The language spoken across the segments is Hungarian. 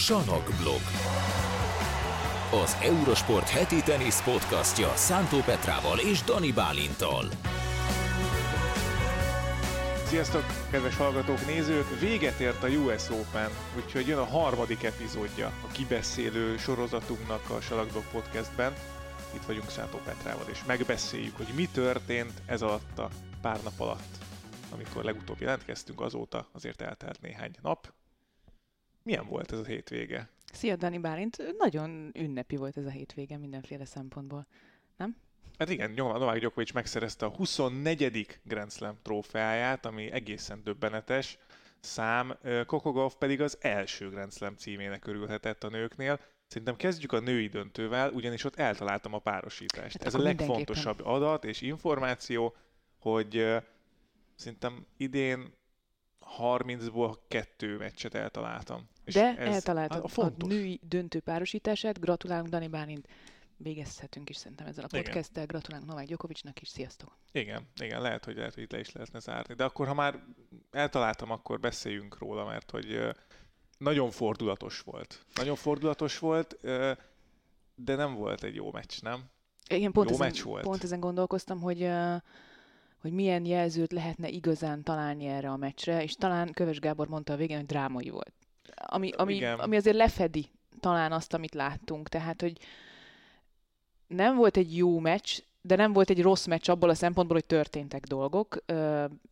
Sanokblog Az Eurosport heti tenisz podcastja Szántó Petrával és Dani Bálintal. Sziasztok, kedves hallgatók, nézők! Véget ért a US Open, úgyhogy jön a harmadik epizódja a kibeszélő sorozatunknak a Salakblog podcastben. Itt vagyunk Szántó Petrával, és megbeszéljük, hogy mi történt ez alatt a pár nap alatt, amikor legutóbb jelentkeztünk, azóta azért eltelt néhány nap. Milyen volt ez a hétvége? Szia, Dani Bálint. Nagyon ünnepi volt ez a hétvége mindenféle szempontból, nem? Hát igen, Novák Djokovic megszerezte a 24. Grand Slam trófeáját, ami egészen döbbenetes szám. Kokogov pedig az első Grand Slam címének örülhetett a nőknél. Szerintem kezdjük a női döntővel, ugyanis ott eltaláltam a párosítást. Hát Ez a legfontosabb adat és információ, hogy szerintem idén 30-ból kettő meccset eltaláltam. És De ez eltaláltam a, a női döntő párosítását. Gratulálunk Dani Bálint. Végezhetünk is szerintem ezzel a podcasttel. Gratulálunk Novák Gyokovicsnak is. Sziasztok! Igen, igen, lehet, hogy lehet, hogy itt le is lehetne zárni. De akkor, ha már eltaláltam, akkor beszéljünk róla, mert hogy nagyon fordulatos volt. Nagyon fordulatos volt, de nem volt egy jó meccs, nem? Igen, pont, jó ezen, meccs volt. pont ezen gondolkoztam, hogy hogy milyen jelzőt lehetne igazán találni erre a meccsre, és talán Köves Gábor mondta a végén, hogy drámai volt. Ami, ami, ami azért lefedi talán azt, amit láttunk. Tehát, hogy nem volt egy jó meccs, de nem volt egy rossz meccs abból a szempontból, hogy történtek dolgok.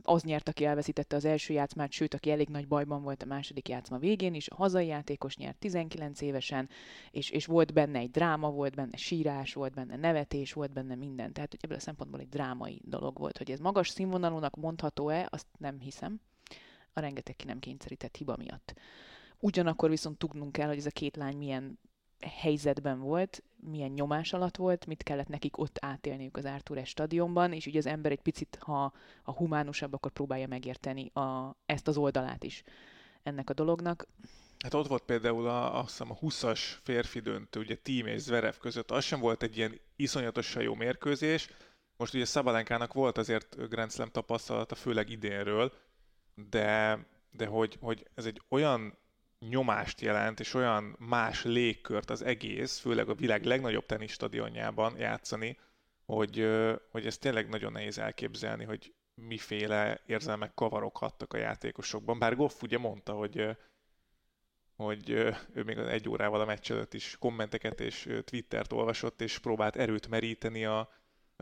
Az nyert, aki elveszítette az első játszmát, sőt, aki elég nagy bajban volt a második játszma végén is. A hazai játékos nyert 19 évesen, és, és volt benne egy dráma, volt benne sírás, volt benne nevetés, volt benne minden. Tehát, hogy ebből a szempontból egy drámai dolog volt. Hogy ez magas színvonalúnak mondható-e, azt nem hiszem. A rengeteg ki nem kényszerített hiba miatt. Ugyanakkor viszont tudnunk kell, hogy ez a két lány milyen helyzetben volt, milyen nyomás alatt volt, mit kellett nekik ott átélniük az Arthur stadionban, és ugye az ember egy picit, ha, ha humánusabb, akkor próbálja megérteni a, ezt az oldalát is ennek a dolognak. Hát ott volt például a, azt hiszem a 20-as férfi döntő, ugye Team és Zverev között, az sem volt egy ilyen iszonyatosan jó mérkőzés. Most ugye Szabalenkának volt azért Grand Slam tapasztalata, főleg idénről, de, de hogy, hogy ez egy olyan nyomást jelent, és olyan más légkört az egész, főleg a világ legnagyobb tenisztadionjában játszani, hogy, hogy ez tényleg nagyon nehéz elképzelni, hogy miféle érzelmek kavaroghattak a játékosokban. Bár Goff ugye mondta, hogy hogy ő még egy órával a meccs előtt is kommenteket és Twittert olvasott, és próbált erőt meríteni a,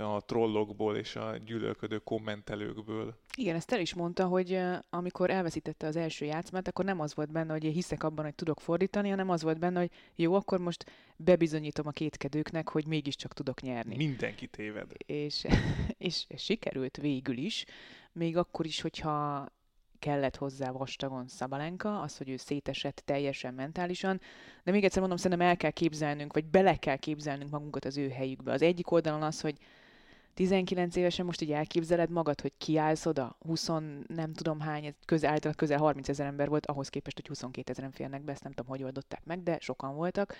a trollokból és a gyűlölködő kommentelőkből. Igen, ezt el is mondta, hogy amikor elveszítette az első játszmát, akkor nem az volt benne, hogy én hiszek abban, hogy tudok fordítani, hanem az volt benne, hogy jó, akkor most bebizonyítom a kétkedőknek, hogy mégiscsak tudok nyerni. Mindenki téved. És, és, sikerült végül is, még akkor is, hogyha kellett hozzá vastagon Szabalenka, az, hogy ő szétesett teljesen mentálisan, de még egyszer mondom, szerintem el kell képzelnünk, vagy bele kell képzelnünk magunkat az ő helyükbe. Az egyik oldalon az, hogy 19 évesen most így elképzeled magad, hogy kiállsz oda, 20 nem tudom hány, közel, közel 30 ezer ember volt, ahhoz képest, hogy 22 ezeren férnek be, ezt nem tudom, hogy oldották meg, de sokan voltak.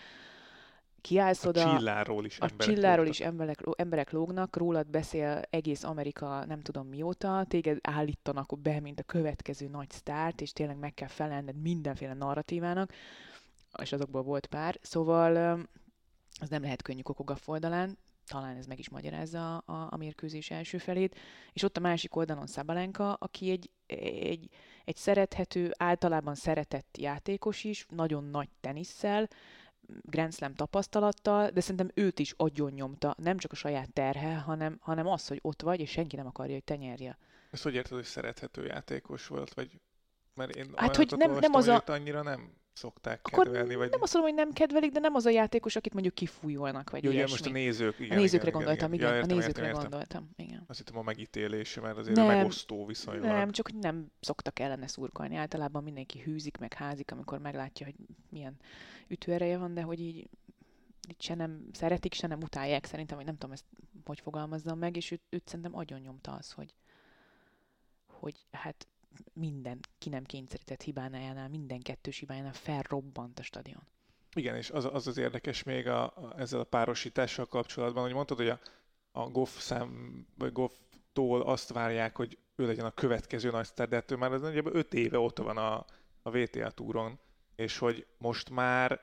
Kiállsz a oda, csilláról is a csilláról is emberek, emberek lógnak, rólad beszél egész Amerika nem tudom mióta, téged állítanak be, mint a következő nagy sztárt, és tényleg meg kell felelned mindenféle narratívának, és azokból volt pár, szóval az nem lehet könnyű kokogaf oldalán, talán ez meg is magyarázza a, a mérkőzés első felét, és ott a másik oldalon Szabalenka, aki egy, egy, egy szerethető, általában szeretett játékos is, nagyon nagy tenisszel, Grand Slam tapasztalattal, de szerintem őt is agyon nyomta, nem csak a saját terhe, hanem, hanem az, hogy ott vagy, és senki nem akarja, hogy te nyerje. Ezt hogy érted, hogy szerethető játékos volt, vagy mert én hát, hogy nem, nem az a... annyira nem szokták Akkor kedvelni. Vagy... Nem azt mondom, hogy nem kedvelik, de nem az a játékos, akit mondjuk kifújolnak, vagy Jó, most a nézők, igen. A nézőkre igen, gondoltam, igen. igen. igen. Ja, értem, a nézőkre értem, gondoltam, igen. Azt hittem a megítélése, mert azért nem, megosztó viszonylag. Nem, csak hogy nem szoktak ellene szurkolni. Általában mindenki hűzik, meg házik, amikor meglátja, hogy milyen ütőereje van, de hogy így itt se nem szeretik, se nem utálják szerintem, vagy nem tudom ezt hogy fogalmazzam meg, és őt, őt szerintem agyon nyomta az, hogy, hogy hát minden ki nem kényszerített hibánájánál, minden kettős hibájánál felrobbant a stadion. Igen, és az az, az érdekes még a, a, ezzel a párosítással kapcsolatban, hogy mondtad, hogy a, a Goff szám, vagy Goff-tól azt várják, hogy ő legyen a következő nagy sztár, de ettől már az nagyjából öt éve ott van a, a VTA túron, és hogy most már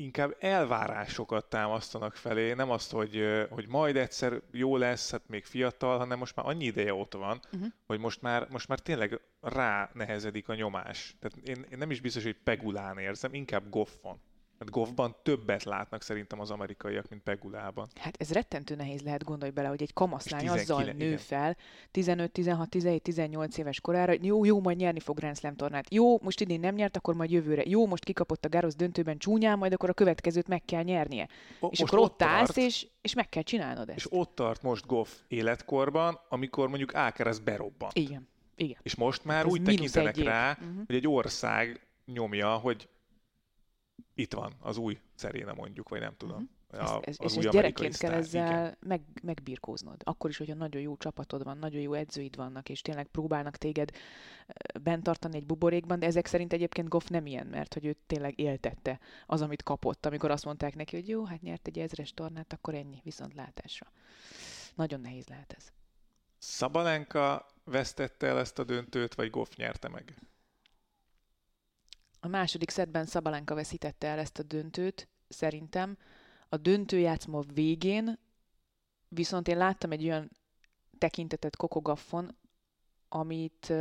inkább elvárásokat támasztanak felé, nem azt, hogy, hogy majd egyszer jó lesz, hát még fiatal, hanem most már annyi ideje ott van, uh-huh. hogy most már, most már tényleg rá nehezedik a nyomás. Tehát én, én nem is biztos, hogy Pegulán érzem, inkább Goffon. Mert golfban többet látnak szerintem az amerikaiak, mint Pegulában. Hát ez rettentő nehéz lehet, gondolj bele, hogy egy kamaszlány azzal nő igen. fel 15, 16, 17, 18 éves korára, hogy jó, jó, majd nyerni fog Grand Slam tornát. Jó, most idén nem nyert, akkor majd jövőre. Jó, most kikapott a Garros döntőben csúnyán, majd akkor a következőt meg kell nyernie. O, és akkor ott, ott állsz, tart, és, és meg kell csinálnod ezt. És ott tart most golf életkorban, amikor mondjuk Ákeres berobban. Igen. Igen. És most már hát úgy tekintenek rá, uh-huh. hogy egy ország nyomja, hogy itt van az új Szeréna mondjuk, vagy nem tudom. Uh-huh. A, ez, és ez gyerekként kell ezzel meg, megbirkóznod. Akkor is, hogyha nagyon jó csapatod van, nagyon jó edzőid vannak, és tényleg próbálnak téged bent tartani egy buborékban, de ezek szerint egyébként Goff nem ilyen, mert hogy ő tényleg éltette az, amit kapott, amikor azt mondták neki, hogy jó, hát nyert egy ezres tornát, akkor ennyi, viszont látásra. Nagyon nehéz lehet ez. Szabalenka vesztette el ezt a döntőt, vagy Goff nyerte meg? A második szedben Szabalenka veszítette el ezt a döntőt, szerintem. A döntőjátszma végén viszont én láttam egy olyan tekintetet Kokogaffon, amit,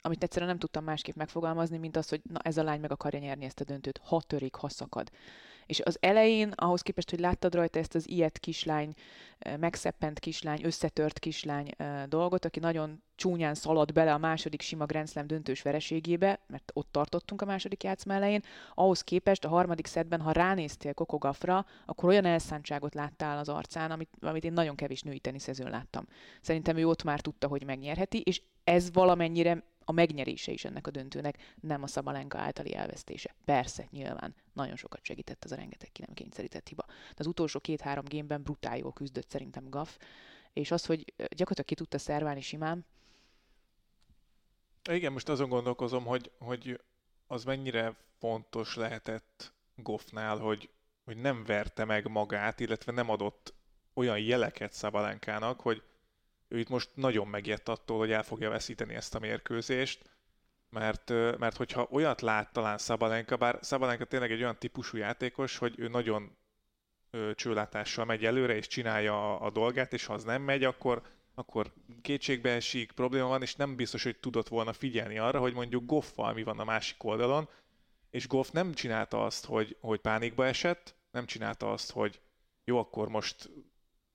amit egyszerűen nem tudtam másképp megfogalmazni, mint az, hogy na ez a lány meg akarja nyerni ezt a döntőt. Ha törik, ha szakad. És az elején, ahhoz képest, hogy láttad rajta ezt az ilyet kislány, megszeppent kislány, összetört kislány dolgot, aki nagyon csúnyán szaladt bele a második sima Grand Slam döntős vereségébe, mert ott tartottunk a második játszma elején, ahhoz képest a harmadik szedben, ha ránéztél Kokogafra, akkor olyan elszántságot láttál az arcán, amit, amit én nagyon kevés női teniszezőn láttam. Szerintem ő ott már tudta, hogy megnyerheti, és ez valamennyire a megnyerése is ennek a döntőnek, nem a Szabalenka általi elvesztése. Persze, nyilván, nagyon sokat segített az a rengeteg ki nem kényszerített hiba. De az utolsó két-három gémben brutál jól küzdött szerintem Gaff, és az, hogy gyakorlatilag ki tudta szerválni simán. Igen, most azon gondolkozom, hogy, hogy az mennyire fontos lehetett Goffnál, hogy, hogy nem verte meg magát, illetve nem adott olyan jeleket Szabalenkának, hogy, ő itt most nagyon megijedt attól, hogy el fogja veszíteni ezt a mérkőzést, mert, mert hogyha olyat lát talán Szabalenka, bár Szabalenka tényleg egy olyan típusú játékos, hogy ő nagyon csőlátással megy előre, és csinálja a, a dolgát, és ha az nem megy, akkor, akkor kétségbe esik, probléma van, és nem biztos, hogy tudott volna figyelni arra, hogy mondjuk Goffal mi van a másik oldalon, és Goff nem csinálta azt, hogy, hogy pánikba esett, nem csinálta azt, hogy jó, akkor most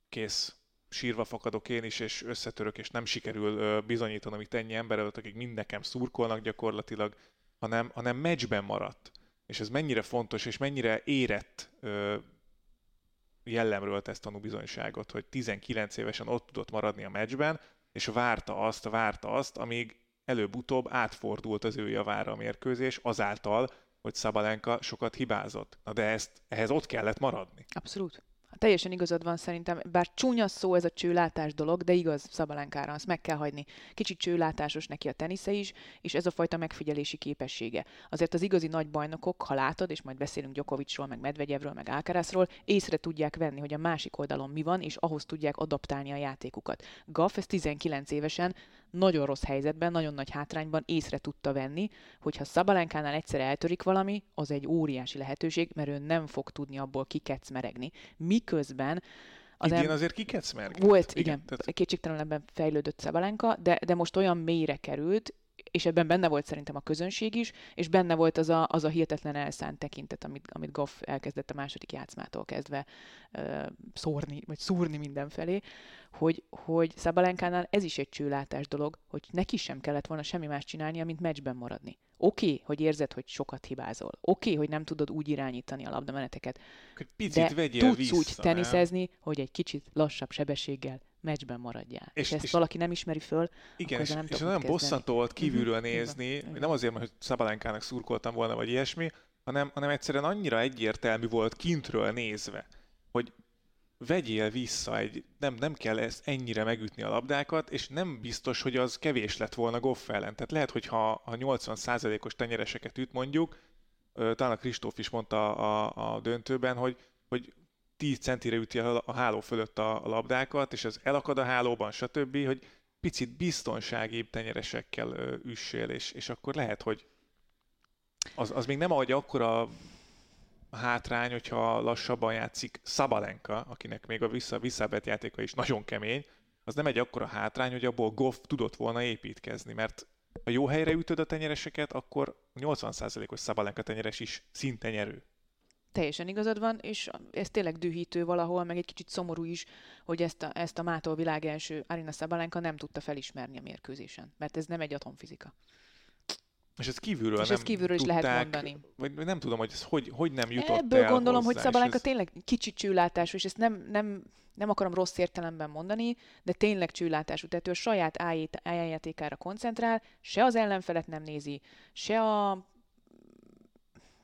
kész, sírva fakadok én is, és összetörök, és nem sikerül bizonyítanom itt ennyi ember előtt, akik mind szurkolnak gyakorlatilag, hanem, hanem meccsben maradt. És ez mennyire fontos, és mennyire érett jellemről tesz tanúbizonyságot, hogy 19 évesen ott tudott maradni a meccsben, és várta azt, várta azt, amíg előbb-utóbb átfordult az ő javára a mérkőzés, azáltal, hogy Szabalenka sokat hibázott. Na de ezt, ehhez ott kellett maradni. Abszolút teljesen igazad van szerintem, bár csúnya szó ez a csőlátás dolog, de igaz Szabalánkára, azt meg kell hagyni. Kicsit csőlátásos neki a tenisze is, és ez a fajta megfigyelési képessége. Azért az igazi nagy bajnokok, ha látod, és majd beszélünk Gyokovicsról, meg Medvegyevről, meg Alcarazról, észre tudják venni, hogy a másik oldalon mi van, és ahhoz tudják adaptálni a játékukat. Gaff ez 19 évesen nagyon rossz helyzetben, nagyon nagy hátrányban észre tudta venni, hogy ha Szabalenkánál egyszer eltörik valami, az egy óriási lehetőség, mert ő nem fog tudni abból kikecmeregni. Miközben az Idén azért kikecmergett. Volt, igen, igen tehát... kétségtelenül ebben fejlődött Szabalenka, de, de most olyan mélyre került, és ebben benne volt szerintem a közönség is, és benne volt az a, az a hihetetlen elszánt tekintet, amit, amit Goff elkezdett a második játszmától kezdve uh, szórni, vagy szúrni mindenfelé, hogy, hogy Szabalenkánál ez is egy csőlátás dolog, hogy neki sem kellett volna semmi más csinálnia, mint meccsben maradni. Oké, okay, hogy érzed, hogy sokat hibázol. Oké, okay, hogy nem tudod úgy irányítani a labdameneteket. Picit de tudsz vissza, úgy teniszezni, nem? hogy egy kicsit lassabb sebességgel meccsben maradjál. És, és ezt és valaki nem ismeri föl, igen, akkor és, nem és nagyon bosszantó volt kívülről uh-huh. nézni, igen. nem azért, mert Szabalenkának szurkoltam volna, vagy ilyesmi, hanem, hanem egyszerűen annyira egyértelmű volt kintről nézve, hogy vegyél vissza egy, nem, nem kell ezt ennyire megütni a labdákat, és nem biztos, hogy az kevés lett volna Goff ellen. Tehát lehet, hogy ha a 80%-os tenyereseket üt mondjuk, talán a Kristóf is mondta a, a döntőben, hogy, hogy 10 centire üti a, háló fölött a, a labdákat, és ez elakad a hálóban, stb., hogy picit biztonságibb tenyeresekkel üssél, és, és akkor lehet, hogy az, az még nem adja akkora hátrány, hogyha lassabban játszik Szabalenka, akinek még a vissza, visszabett játéka is nagyon kemény, az nem egy akkora hátrány, hogy abból Goff tudott volna építkezni, mert ha jó helyre ütöd a tenyereseket, akkor 80%-os Szabalenka tenyeres is szinte nyerő. Teljesen igazad van, és ez tényleg dühítő valahol, meg egy kicsit szomorú is, hogy ezt a, ezt a mától világ első Arina Szabalenka nem tudta felismerni a mérkőzésen, mert ez nem egy atomfizika. És ez kívülről és nem ezt kívülről is tudták, lehet mondani. Vagy nem tudom, hogy ez hogy, hogy nem jutott Ebből el gondolom, hozzá, hogy Szabalenka ez... tényleg kicsit csőlátású, és ezt nem, nem, nem akarom rossz értelemben mondani, de tényleg csőlátású. Tehát ő a saját ájátékára koncentrál, se az ellenfelet nem nézi, se a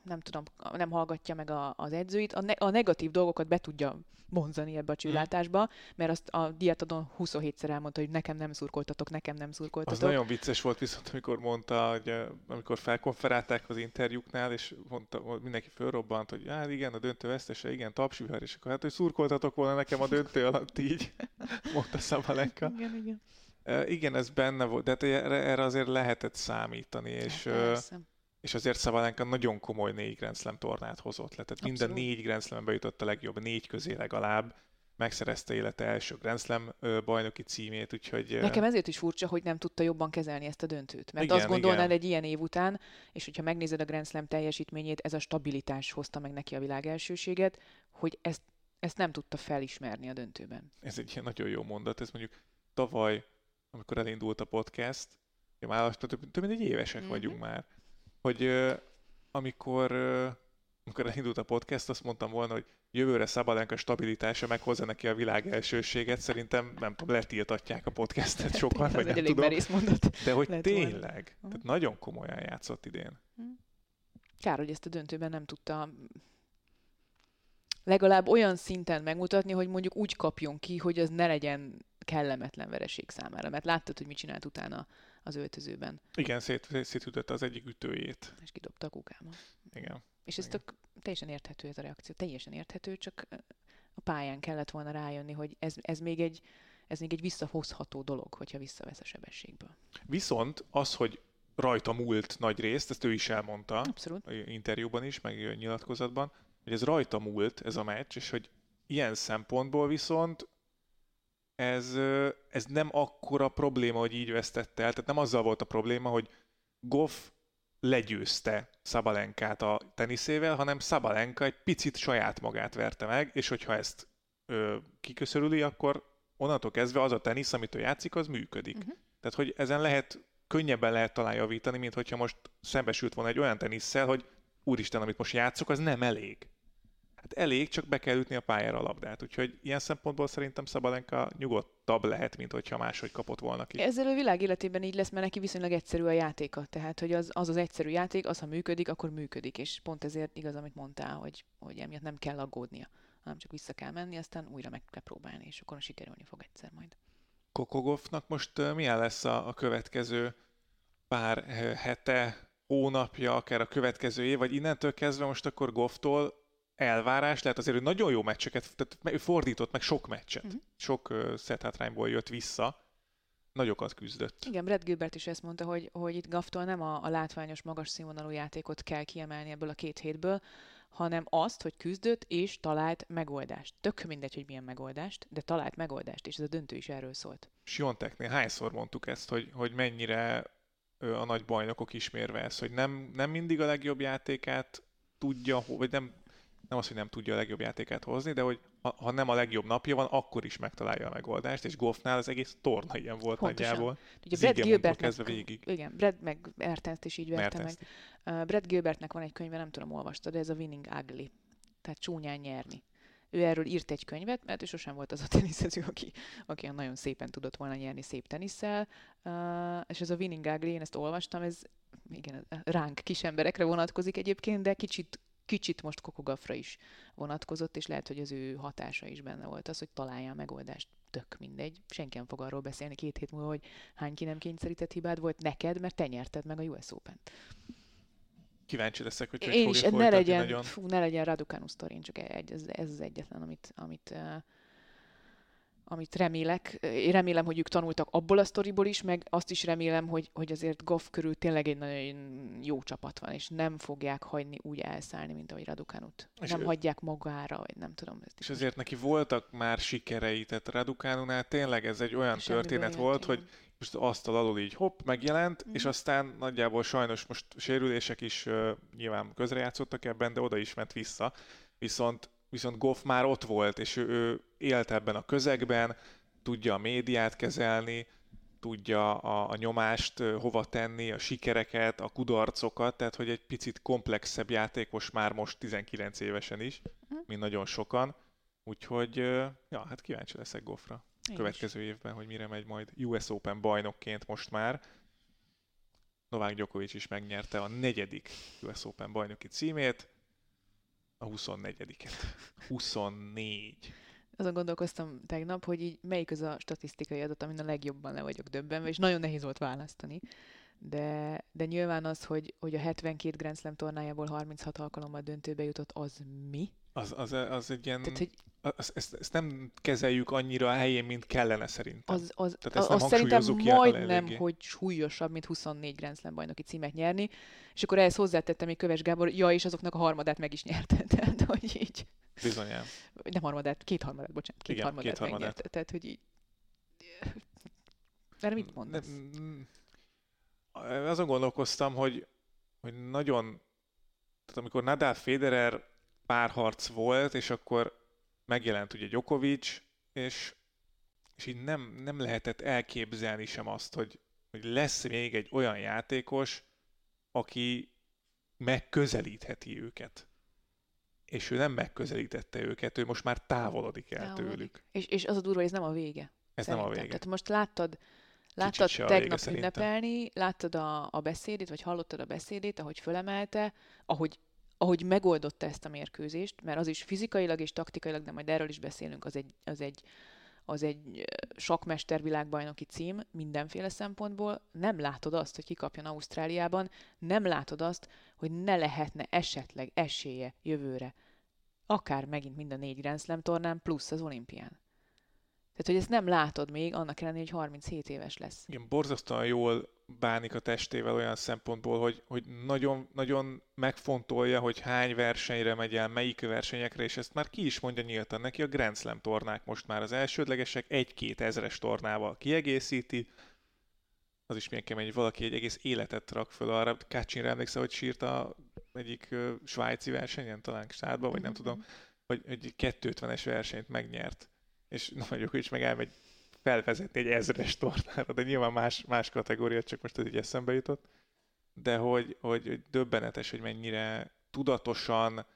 nem tudom, nem hallgatja meg a, az edzőit, a, ne, a negatív dolgokat be tudja vonzani ebbe a mhm. csillátásba, mert azt a diátadon 27-szer elmondta, hogy nekem nem szurkoltatok, nekem nem szurkoltatok. Az nagyon vicces volt viszont, amikor mondta, hogy amikor felkonferálták az interjúknál, és mondta, mindenki fölrobbant, hogy hát igen, a döntő vesztese, igen, tapsvihar, és akkor hát, hogy szurkoltatok volna nekem a döntő alatt így, mondta Szabalenka. Igen, igen. Uh, igen, ez benne volt, de hát erre, erre azért lehetett számítani, és hát, és azért Szabalenka nagyon komoly négy Grand Slam tornát hozott le. Tehát minden négy Grand Slambe jutott a legjobb, négy közé legalább megszerezte élete első Grand Slam bajnoki címét, úgyhogy... Nekem ezért is furcsa, hogy nem tudta jobban kezelni ezt a döntőt. Mert igen, azt gondolnád igen. egy ilyen év után, és hogyha megnézed a Grand Slam teljesítményét, ez a stabilitás hozta meg neki a világ elsőséget, hogy ezt, ezt nem tudta felismerni a döntőben. Ez egy ilyen nagyon jó mondat, ez mondjuk tavaly, amikor elindult a podcast, már több, több mint egy évesek mm-hmm. vagyunk már, hogy amikor, amikor elindult a podcast, azt mondtam volna, hogy jövőre Szabalenka stabilitása meghozza neki a világ elsőséget. Szerintem, nem tudom, letiltatják a podcastet sokan, vagy nem tudom. Mondat. De hogy tényleg, volna. tehát nagyon komolyan játszott idén. Hm. Kár, hogy ezt a döntőben nem tudta legalább olyan szinten megmutatni, hogy mondjuk úgy kapjon ki, hogy az ne legyen kellemetlen vereség számára. Mert láttad, hogy mit csinált utána az öltözőben. Igen, szét, szétütötte az egyik ütőjét. És kidobta a kukába. Igen. És ez Igen. tök, teljesen érthető ez a reakció. Teljesen érthető, csak a pályán kellett volna rájönni, hogy ez, ez még egy ez még egy visszahozható dolog, hogyha visszavesz a sebességből. Viszont az, hogy rajta múlt nagy részt, ezt ő is elmondta Abszolút. interjúban is, meg nyilatkozatban, hogy ez rajta múlt ez a meccs, és hogy ilyen szempontból viszont ez, ez nem akkora probléma, hogy így vesztette el. Tehát nem azzal volt a probléma, hogy Goff legyőzte Szabalenkát a teniszével, hanem Szabalenka egy picit saját magát verte meg, és hogyha ezt ö, kiköszörüli, akkor onnantól kezdve az a tenisz, amit ő játszik, az működik. Uh-huh. Tehát, hogy ezen lehet, könnyebben lehet talán javítani, mint hogyha most szembesült volna egy olyan tenisszel, hogy úristen, amit most játszok, az nem elég. Hát elég, csak be kell ütni a pályára a labdát. Úgyhogy ilyen szempontból szerintem Szabalenka nyugodtabb lehet, mint hogyha máshogy kapott volna ki. Ezzel a világ életében így lesz, mert neki viszonylag egyszerű a játéka. Tehát, hogy az az, az egyszerű játék, az, ha működik, akkor működik. És pont ezért igaz, amit mondtál, hogy, hogy emiatt nem kell aggódnia, hanem csak vissza kell menni, aztán újra meg kell próbálni, és akkor sikerülni fog egyszer majd. Kokogovnak most milyen lesz a, a következő pár hete, hónapja, akár a következő év, vagy innentől kezdve most akkor Goftól elvárás, lehet azért, hogy nagyon jó meccseket, tehát ő fordított meg sok meccset, uh-huh. sok uh, szethátrányból jött vissza, nagyokat küzdött. Igen, Brad Gilbert is ezt mondta, hogy, hogy itt Gaftól nem a, a látványos, magas színvonalú játékot kell kiemelni ebből a két hétből, hanem azt, hogy küzdött és talált megoldást. Tök mindegy, hogy milyen megoldást, de talált megoldást, és ez a döntő is erről szólt. Sionteknél hányszor mondtuk ezt, hogy, hogy mennyire a nagy bajnokok ismérve ez, hogy nem, nem mindig a legjobb játékát tudja, vagy nem nem az, hogy nem tudja a legjobb játékát hozni, de hogy ha, ha nem a legjobb napja van, akkor is megtalálja a megoldást, és Goffnál az egész torna ilyen volt Pontosan. nagyjából. Ugye Brad Gilbertnek, végig. Igen, Brad meg Mertens is így verte meg. Uh, Brad Gilbertnek van egy könyve, nem tudom, olvastad, de ez a Winning Ugly. Tehát csúnyán nyerni. Ő erről írt egy könyvet, mert ő sosem volt az a teniszező, aki, aki nagyon szépen tudott volna nyerni szép tenisszel. Uh, és ez a Winning Ugly, én ezt olvastam, ez igen, ránk kis emberekre vonatkozik egyébként, de kicsit kicsit most Kokogafra is vonatkozott, és lehet, hogy az ő hatása is benne volt az, hogy találja a megoldást. Tök mindegy. Senki nem fog arról beszélni két hét múlva, hogy hány ki nem kényszerített hibád volt neked, mert te nyerted meg a US Open-t. Kíváncsi leszek, hogy Én is, ne legyen, nagyon. Fú, ne legyen Raducanu csak egy, ez, ez az egyetlen, amit, amit uh, amit remélek. Én remélem, hogy ők tanultak abból a sztoriból is, meg azt is remélem, hogy, hogy azért Goff körül tényleg egy nagyon jó csapat van, és nem fogják hagyni úgy elszállni, mint ahogy Radukanut. És nem ő... hagyják magára, vagy nem tudom. Ezt és azért neki voltak már sikerei, tehát Radukánunál tényleg ez egy olyan Semmi történet volt, hogy most asztal alul így hopp, megjelent, mm. és aztán nagyjából sajnos most sérülések is uh, nyilván közrejátszottak ebben, de oda is ment vissza. Viszont viszont Goff már ott volt, és ő, ő élt ebben a közegben, tudja a médiát kezelni, tudja a, a nyomást hova tenni, a sikereket, a kudarcokat, tehát hogy egy picit komplexebb játékos már most 19 évesen is, mhm. mint nagyon sokan. Úgyhogy, ja, hát kíváncsi leszek Goffra következő évben, hogy mire megy majd US Open bajnokként most már. Novák Djokovic is megnyerte a negyedik US Open bajnoki címét, a 24-et. 24. Azon gondolkoztam tegnap, hogy így melyik az a statisztikai adat, amin a legjobban le vagyok döbbenve, és nagyon nehéz volt választani. De, de nyilván az, hogy, hogy a 72 Grand Slam tornájából 36 alkalommal döntőbe jutott, az mi? Az, az, az egy ilyen... Tehát, hogy ezt, ezt, ezt nem kezeljük annyira a helyén, mint kellene szerintem. Az, az, Tehát ezt az, az szerintem majdnem, hogy súlyosabb, mint 24 Grand Slam bajnoki címet nyerni. És akkor ehhez hozzátettem még Köves Gábor, ja, és azoknak a harmadát meg is nyerte. Tehát, hogy így... Bizonyám. Nem harmadát, két harmadát, bocsánat, két Igen, harmadát két harmadát. megnyerte. Tehát, hogy így... Erre mit mondasz? azon gondolkoztam, hogy, hogy nagyon... Tehát amikor Nadal Federer párharc volt, és akkor megjelent ugye Djokovic, és, és így nem, nem lehetett elképzelni sem azt, hogy, hogy lesz még egy olyan játékos, aki megközelítheti őket. És ő nem megközelítette őket, ő most már távolodik el távolodik. tőlük. És, és az a durva, hogy ez nem a vége. Ez szerintem. nem a vége. Tehát most láttad, láttad tegnap ünnepelni, láttad a, a beszédét, vagy hallottad a beszédét, ahogy fölemelte, ahogy ahogy megoldotta ezt a mérkőzést, mert az is fizikailag és taktikailag, de majd erről is beszélünk, az egy, az egy, az egy sakmester világbajnoki cím mindenféle szempontból, nem látod azt, hogy kikapjon Ausztráliában, nem látod azt, hogy ne lehetne esetleg esélye jövőre. Akár megint mind a négy Grand Slam tornán, plusz az olimpián. Tehát, hogy ezt nem látod még, annak ellenére, hogy 37 éves lesz. Igen, borzasztóan jól bánik a testével olyan szempontból, hogy, hogy nagyon, nagyon megfontolja, hogy hány versenyre megy el, melyik versenyekre, és ezt már ki is mondja nyíltan neki, a Grand Slam tornák most már az elsődlegesek egy-két ezres tornával kiegészíti, az is milyen kemény, hogy valaki egy egész életet rak föl arra. Kácsinra emlékszel, hogy sírt a egyik svájci versenyen, talán Stádba, vagy nem mm-hmm. tudom, hogy egy 250-es versenyt megnyert. És nagyok is meg elmegy felvezetni egy ezres tornára, de nyilván más, más kategória, csak most ez így eszembe jutott. De hogy, hogy, hogy döbbenetes, hogy mennyire tudatosan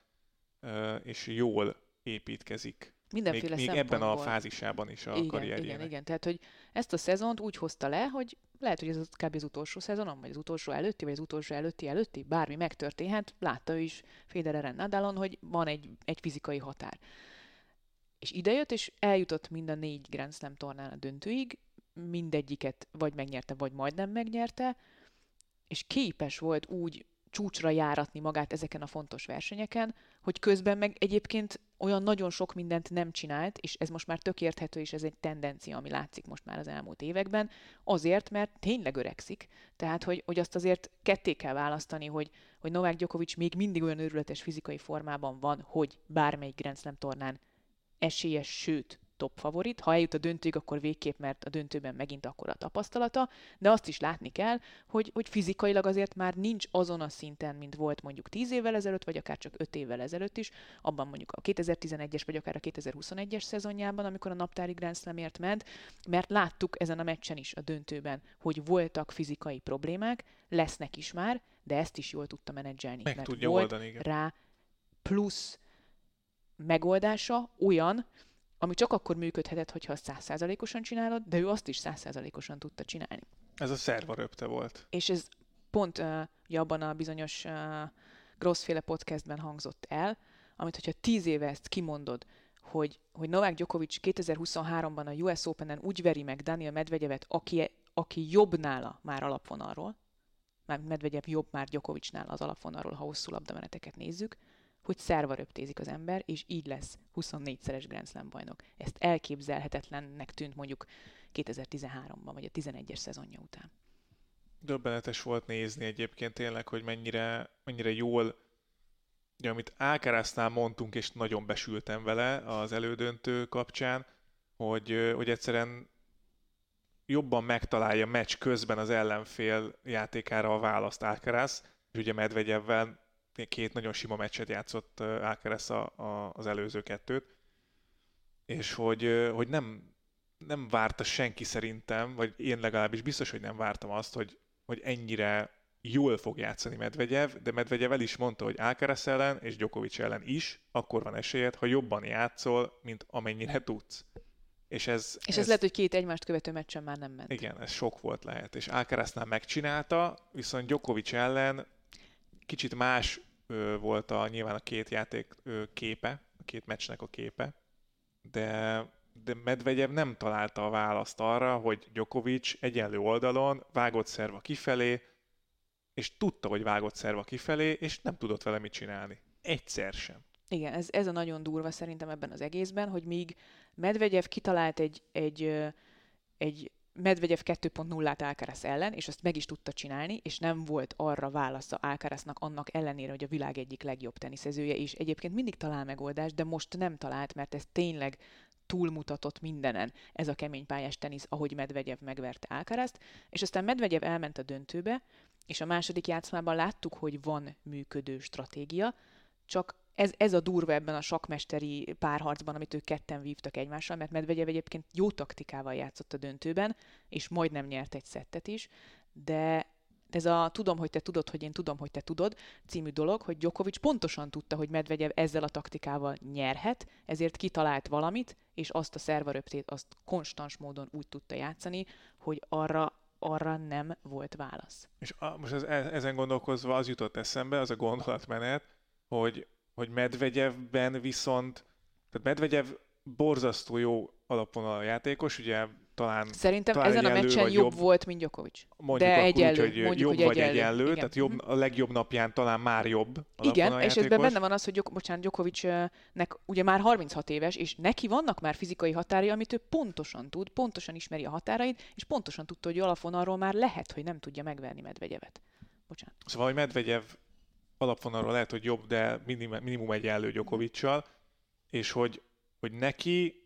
uh, és jól építkezik. Mindenféle még, még ebben a fázisában is a igen, karrierjének. Igen, igen. Tehát, hogy ezt a szezont úgy hozta le, hogy lehet, hogy ez kb. az utolsó szezonom, vagy az utolsó előtti, vagy az utolsó előtti előtti, bármi megtörténhet, látta ő is Federeren Nadalon, hogy van egy, egy fizikai határ. És idejött, és eljutott mind a négy Grand Slam tornán a döntőig, mindegyiket vagy megnyerte, vagy majdnem megnyerte, és képes volt úgy csúcsra járatni magát ezeken a fontos versenyeken, hogy közben meg egyébként olyan nagyon sok mindent nem csinált, és ez most már tök érthető, és ez egy tendencia, ami látszik most már az elmúlt években, azért, mert tényleg öregszik. Tehát, hogy, hogy azt azért ketté kell választani, hogy, hogy Novák Djokovic még mindig olyan őrületes fizikai formában van, hogy bármelyik Grand Slam tornán esélyes, sőt, top favorit. Ha eljut a döntőig, akkor végképp, mert a döntőben megint akkor a tapasztalata, de azt is látni kell, hogy, hogy fizikailag azért már nincs azon a szinten, mint volt mondjuk 10 évvel ezelőtt, vagy akár csak 5 évvel ezelőtt is, abban mondjuk a 2011-es, vagy akár a 2021-es szezonjában, amikor a naptári Grand Slamért ment, mert láttuk ezen a meccsen is a döntőben, hogy voltak fizikai problémák, lesznek is már, de ezt is jól tudta menedzselni. Meg mert tudja volt oldani, igen. rá plusz megoldása olyan, ami csak akkor működhetett, hogyha azt százszázalékosan csinálod, de ő azt is százszázalékosan tudta csinálni. Ez a szerva röpte volt. És ez pont uh, abban a bizonyos uh, Grossféle podcastben hangzott el, amit hogyha tíz éve ezt kimondod, hogy, hogy Novák Djokovic 2023-ban a US Open-en úgy veri meg Daniel Medvegyevet, aki, aki jobb nála már alapvonalról, már Medvegyev jobb már Djokovicnál az alapvonalról, ha hosszú labdameneteket nézzük, hogy szervaröptézik az ember, és így lesz 24-szeres Grand Slam bajnok. Ezt elképzelhetetlennek tűnt mondjuk 2013-ban, vagy a 11-es szezonja után. Döbbenetes volt nézni egyébként tényleg, hogy mennyire, mennyire jól, ugye, amit Alcaraznál mondtunk, és nagyon besültem vele az elődöntő kapcsán, hogy, hogy egyszerűen jobban megtalálja meccs közben az ellenfél játékára a választ Alcaraz, és ugye Medvegyevvel két nagyon sima meccset játszott Alcaraz a, a, az előző kettőt, és hogy, hogy nem, nem várta senki szerintem, vagy én legalábbis biztos, hogy nem vártam azt, hogy, hogy ennyire jól fog játszani Medvegyev, de Medvegyev el is mondta, hogy Alcaraz ellen és Djokovic ellen is akkor van esélyed, ha jobban játszol, mint amennyire tudsz. És ez, és ez, ez lehet, hogy két egymást követő meccsen már nem ment. Igen, ez sok volt lehet. És Alcaraznál megcsinálta, viszont Djokovic ellen kicsit más ö, volt a, nyilván a két játék ö, képe, a két meccsnek a képe, de, de Medvegyev nem találta a választ arra, hogy Djokovic egyenlő oldalon vágott szerva kifelé, és tudta, hogy vágott szerva kifelé, és nem tudott vele mit csinálni. Egyszer sem. Igen, ez, ez a nagyon durva szerintem ebben az egészben, hogy míg Medvegyev kitalált egy, egy, egy Medvegyev 2.0-át Alcaraz ellen, és azt meg is tudta csinálni, és nem volt arra válasza Alcaraznak annak ellenére, hogy a világ egyik legjobb teniszezője, és egyébként mindig talál megoldást, de most nem talált, mert ez tényleg túlmutatott mindenen. Ez a kemény pályás tenisz, ahogy Medvegyev megverte Alcarazt, és aztán Medvegyev elment a döntőbe, és a második játszmában láttuk, hogy van működő stratégia, csak ez, ez a durva ebben a sakmesteri párharcban, amit ők ketten vívtak egymással, mert Medvegyev egyébként jó taktikával játszott a döntőben, és majdnem nyert egy szettet is, de ez a tudom, hogy te tudod, hogy én tudom, hogy te tudod című dolog, hogy Djokovic pontosan tudta, hogy Medvegyev ezzel a taktikával nyerhet, ezért kitalált valamit, és azt a szervaröptét azt konstans módon úgy tudta játszani, hogy arra arra nem volt válasz. És a, most ez, e, ezen gondolkozva az jutott eszembe, az a gondolatmenet, hogy hogy Medvegyevben viszont, tehát Medvegyev borzasztó jó alapon a játékos, ugye talán Szerintem talán ezen a meccsen jobb, jobb volt, mint Djokovic. Mondjuk de egyenlő, úgy, hogy mondjuk, jobb hogy vagy egyenlő, egyenlő igen. tehát jobb, a legjobb napján talán már jobb. Igen, és ebben benne van az, hogy Gyok, bocsánat, Djokovicnek ugye már 36 éves, és neki vannak már fizikai határai, amit ő pontosan tud, pontosan ismeri a határait, és pontosan tudta, hogy alapvonalról már lehet, hogy nem tudja megverni Medvegyevet. Bocsánat. Szóval, hogy Medvegyev alapvonalról lehet, hogy jobb, de minimum, minimum egyenlő Gyokovicsal, és hogy, hogy neki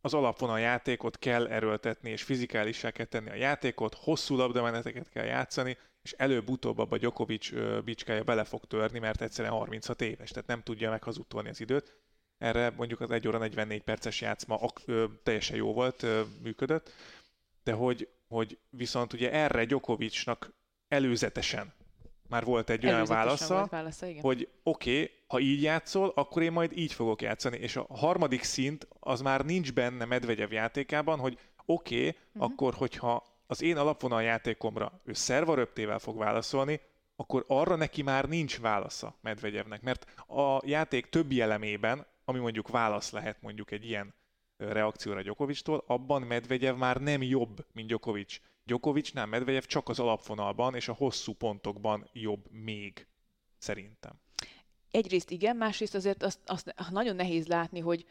az alapvonal játékot kell erőltetni, és fizikálissá kell tenni a játékot, hosszú labdameneteket kell játszani, és előbb-utóbb abba Djokovic bicskája bele fog törni, mert egyszerűen 36 éves, tehát nem tudja meghazudtolni az időt. Erre mondjuk az 1 óra 44 perces játszma ö, teljesen jó volt, ö, működött, de hogy, hogy viszont ugye erre Djokovicnak előzetesen már volt egy olyan válasza, volt válasza hogy oké, okay, ha így játszol, akkor én majd így fogok játszani. És a harmadik szint az már nincs benne Medvegyev játékában, hogy oké, okay, uh-huh. akkor hogyha az én alapvonal játékomra ő szervaröptével fog válaszolni, akkor arra neki már nincs válasza Medvegyevnek, mert a játék többi elemében, ami mondjuk válasz lehet mondjuk egy ilyen reakcióra Gyokovicstól, abban Medvegyev már nem jobb, mint Gyokovics. Djokovicnál Medvegyev csak az alapvonalban és a hosszú pontokban jobb még, szerintem. Egyrészt igen, másrészt azért azt, azt nagyon nehéz látni, hogy,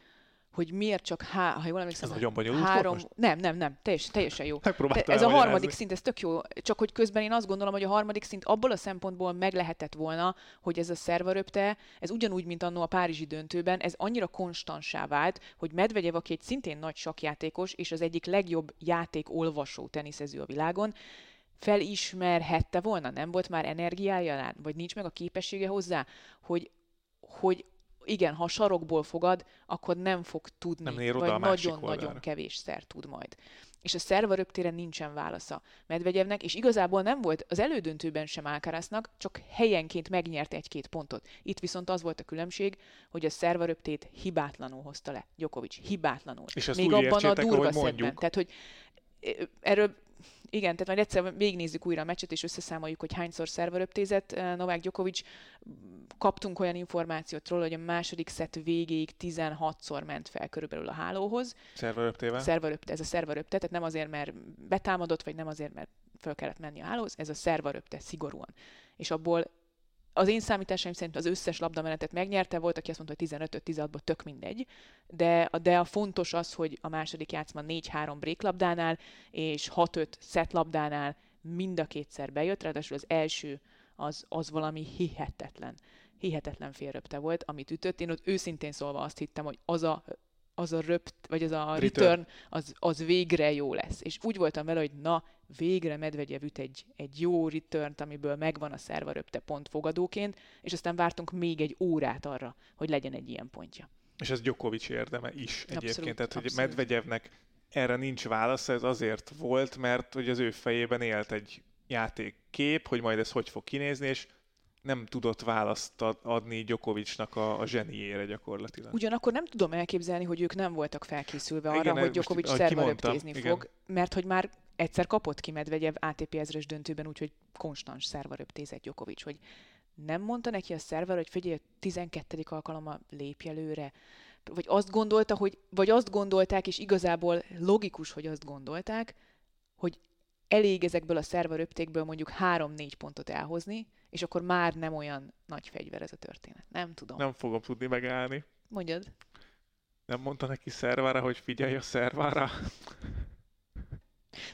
hogy miért csak há, ha jól emlékszem, ez nagyon bonyolult három, most? Nem, nem, nem, teljes, teljesen jó. ez a harmadik szint, ez tök jó, csak hogy közben én azt gondolom, hogy a harmadik szint abból a szempontból meg lehetett volna, hogy ez a szervaröpte, ez ugyanúgy, mint annó a Párizsi döntőben, ez annyira konstansá vált, hogy Medvegyev, aki egy szintén nagy sakjátékos, és az egyik legjobb játékolvasó teniszező a világon, felismerhette volna, nem volt már energiája, vagy nincs meg a képessége hozzá, hogy, hogy igen, ha sarokból fogad, akkor nem fog tudni, nem vagy nagyon-nagyon szer tud majd. És a szerva röptéren nincsen válasza Medvegyevnek, és igazából nem volt az elődöntőben sem Alcaraznak, csak helyenként megnyert egy-két pontot. Itt viszont az volt a különbség, hogy a szerva röptét hibátlanul hozta le Djokovic, hibátlanul. És ezt Még abban a durva szedben. Tehát, hogy erről igen, tehát majd egyszer végignézzük újra a meccset, és összeszámoljuk, hogy hányszor szerveröptézett eh, Novák Djokovic. Kaptunk olyan információt róla, hogy a második szett végéig 16-szor ment fel körülbelül a hálóhoz. Szerveröptével? Szerveröpte, ez a szerveröpte, tehát nem azért, mert betámadott, vagy nem azért, mert fel kellett menni a hálóhoz, ez a szerveröpte szigorúan. És abból az én számításaim szerint az összes labdamenetet megnyerte, volt, aki azt mondta, hogy 15-16-ból tök mindegy, de, de a fontos az, hogy a második játszma 4-3 bréklabdánál és 6-5 szetlabdánál mind a kétszer bejött, ráadásul az első az, az valami hihetetlen, hihetetlen félröpte volt, amit ütött. Én ott őszintén szólva azt hittem, hogy az a az a röpt, vagy az a return, return az, az végre jó lesz. És úgy voltam vele, hogy na, végre Medvegyev üt egy, egy jó return amiből megvan a szerva röpte pont fogadóként, és aztán vártunk még egy órát arra, hogy legyen egy ilyen pontja. És ez Djokovic érdeme is egyébként. Abszolút, Tehát, hogy abszolút. Medvegyevnek erre nincs válasz, ez azért volt, mert hogy az ő fejében élt egy játékkép, hogy majd ez hogy fog kinézni, és nem tudott választ adni Gyokovicsnak a, a zseniére gyakorlatilag. Ugyanakkor nem tudom elképzelni, hogy ők nem voltak felkészülve arra, igen, hogy Gyokovics szerva röptézni fog, mert hogy már egyszer kapott ki Medvegyev ATP ezres döntőben, úgyhogy konstans szerva röptézett Gyokovics, hogy nem mondta neki a szerver, hogy figyelj, 12. alkalommal lépj előre, vagy azt gondolta, hogy, vagy azt gondolták, és igazából logikus, hogy azt gondolták, hogy elég ezekből a szerva röptékből mondjuk 3-4 pontot elhozni, és akkor már nem olyan nagy fegyver ez a történet. Nem tudom. Nem fogom tudni megállni. Mondjad. Nem mondta neki szervára, hogy figyelj a szervára?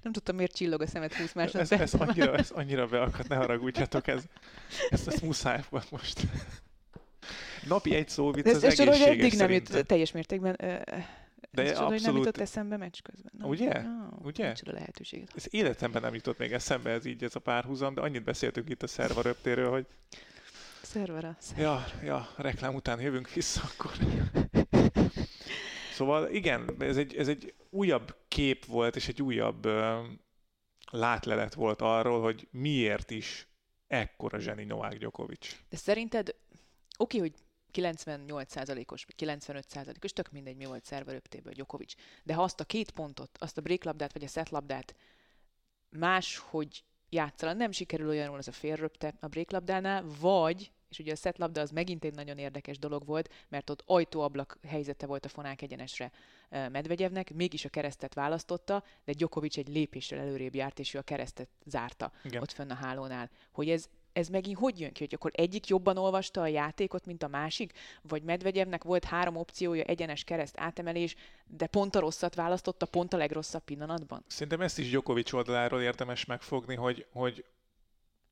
Nem tudtam, miért csillog a szemet 20 másodperc. Ez, ez, annyira, ez annyira beakadt, ne haragudjatok, ez, ezt, ezt muszáj volt most. Napi egy szó vicc az ez, egészséges eddig nem jut teljes mértékben. De ez abszolút... nem jutott eszembe meccs közben. No, Ugye? No, Ugye? Micsoda lehetőséget. Ez életemben nem jutott még eszembe ez így, ez a párhuzam, de annyit beszéltünk itt a szerva röptéről, hogy... Szervara. Ja, ja, reklám után jövünk vissza akkor. szóval igen, ez egy, ez egy újabb kép volt, és egy újabb uh, látlelet volt arról, hogy miért is ekkora zseni Novák Djokovic. De szerinted, oké, okay, hogy 98%-os, vagy 95%-os, tök mindegy, mi volt szerver öptéből Djokovic. De ha azt a két pontot, azt a breaklabdát, vagy a setlabdát máshogy játszala, nem sikerül olyanul az a félröpte a breaklabdánál, vagy, és ugye a setlabda az megint egy nagyon érdekes dolog volt, mert ott ajtóablak helyzete volt a fonák egyenesre Medvegyevnek, mégis a keresztet választotta, de Djokovic egy lépéssel előrébb járt, és ő a keresztet zárta Igen. ott fönn a hálónál. Hogy ez ez megint hogy jön ki, hogy akkor egyik jobban olvasta a játékot, mint a másik, vagy Medvegyevnek volt három opciója, egyenes kereszt, átemelés, de pont a rosszat választotta, pont a legrosszabb pillanatban? Szerintem ezt is Djokovic oldaláról érdemes megfogni, hogy, hogy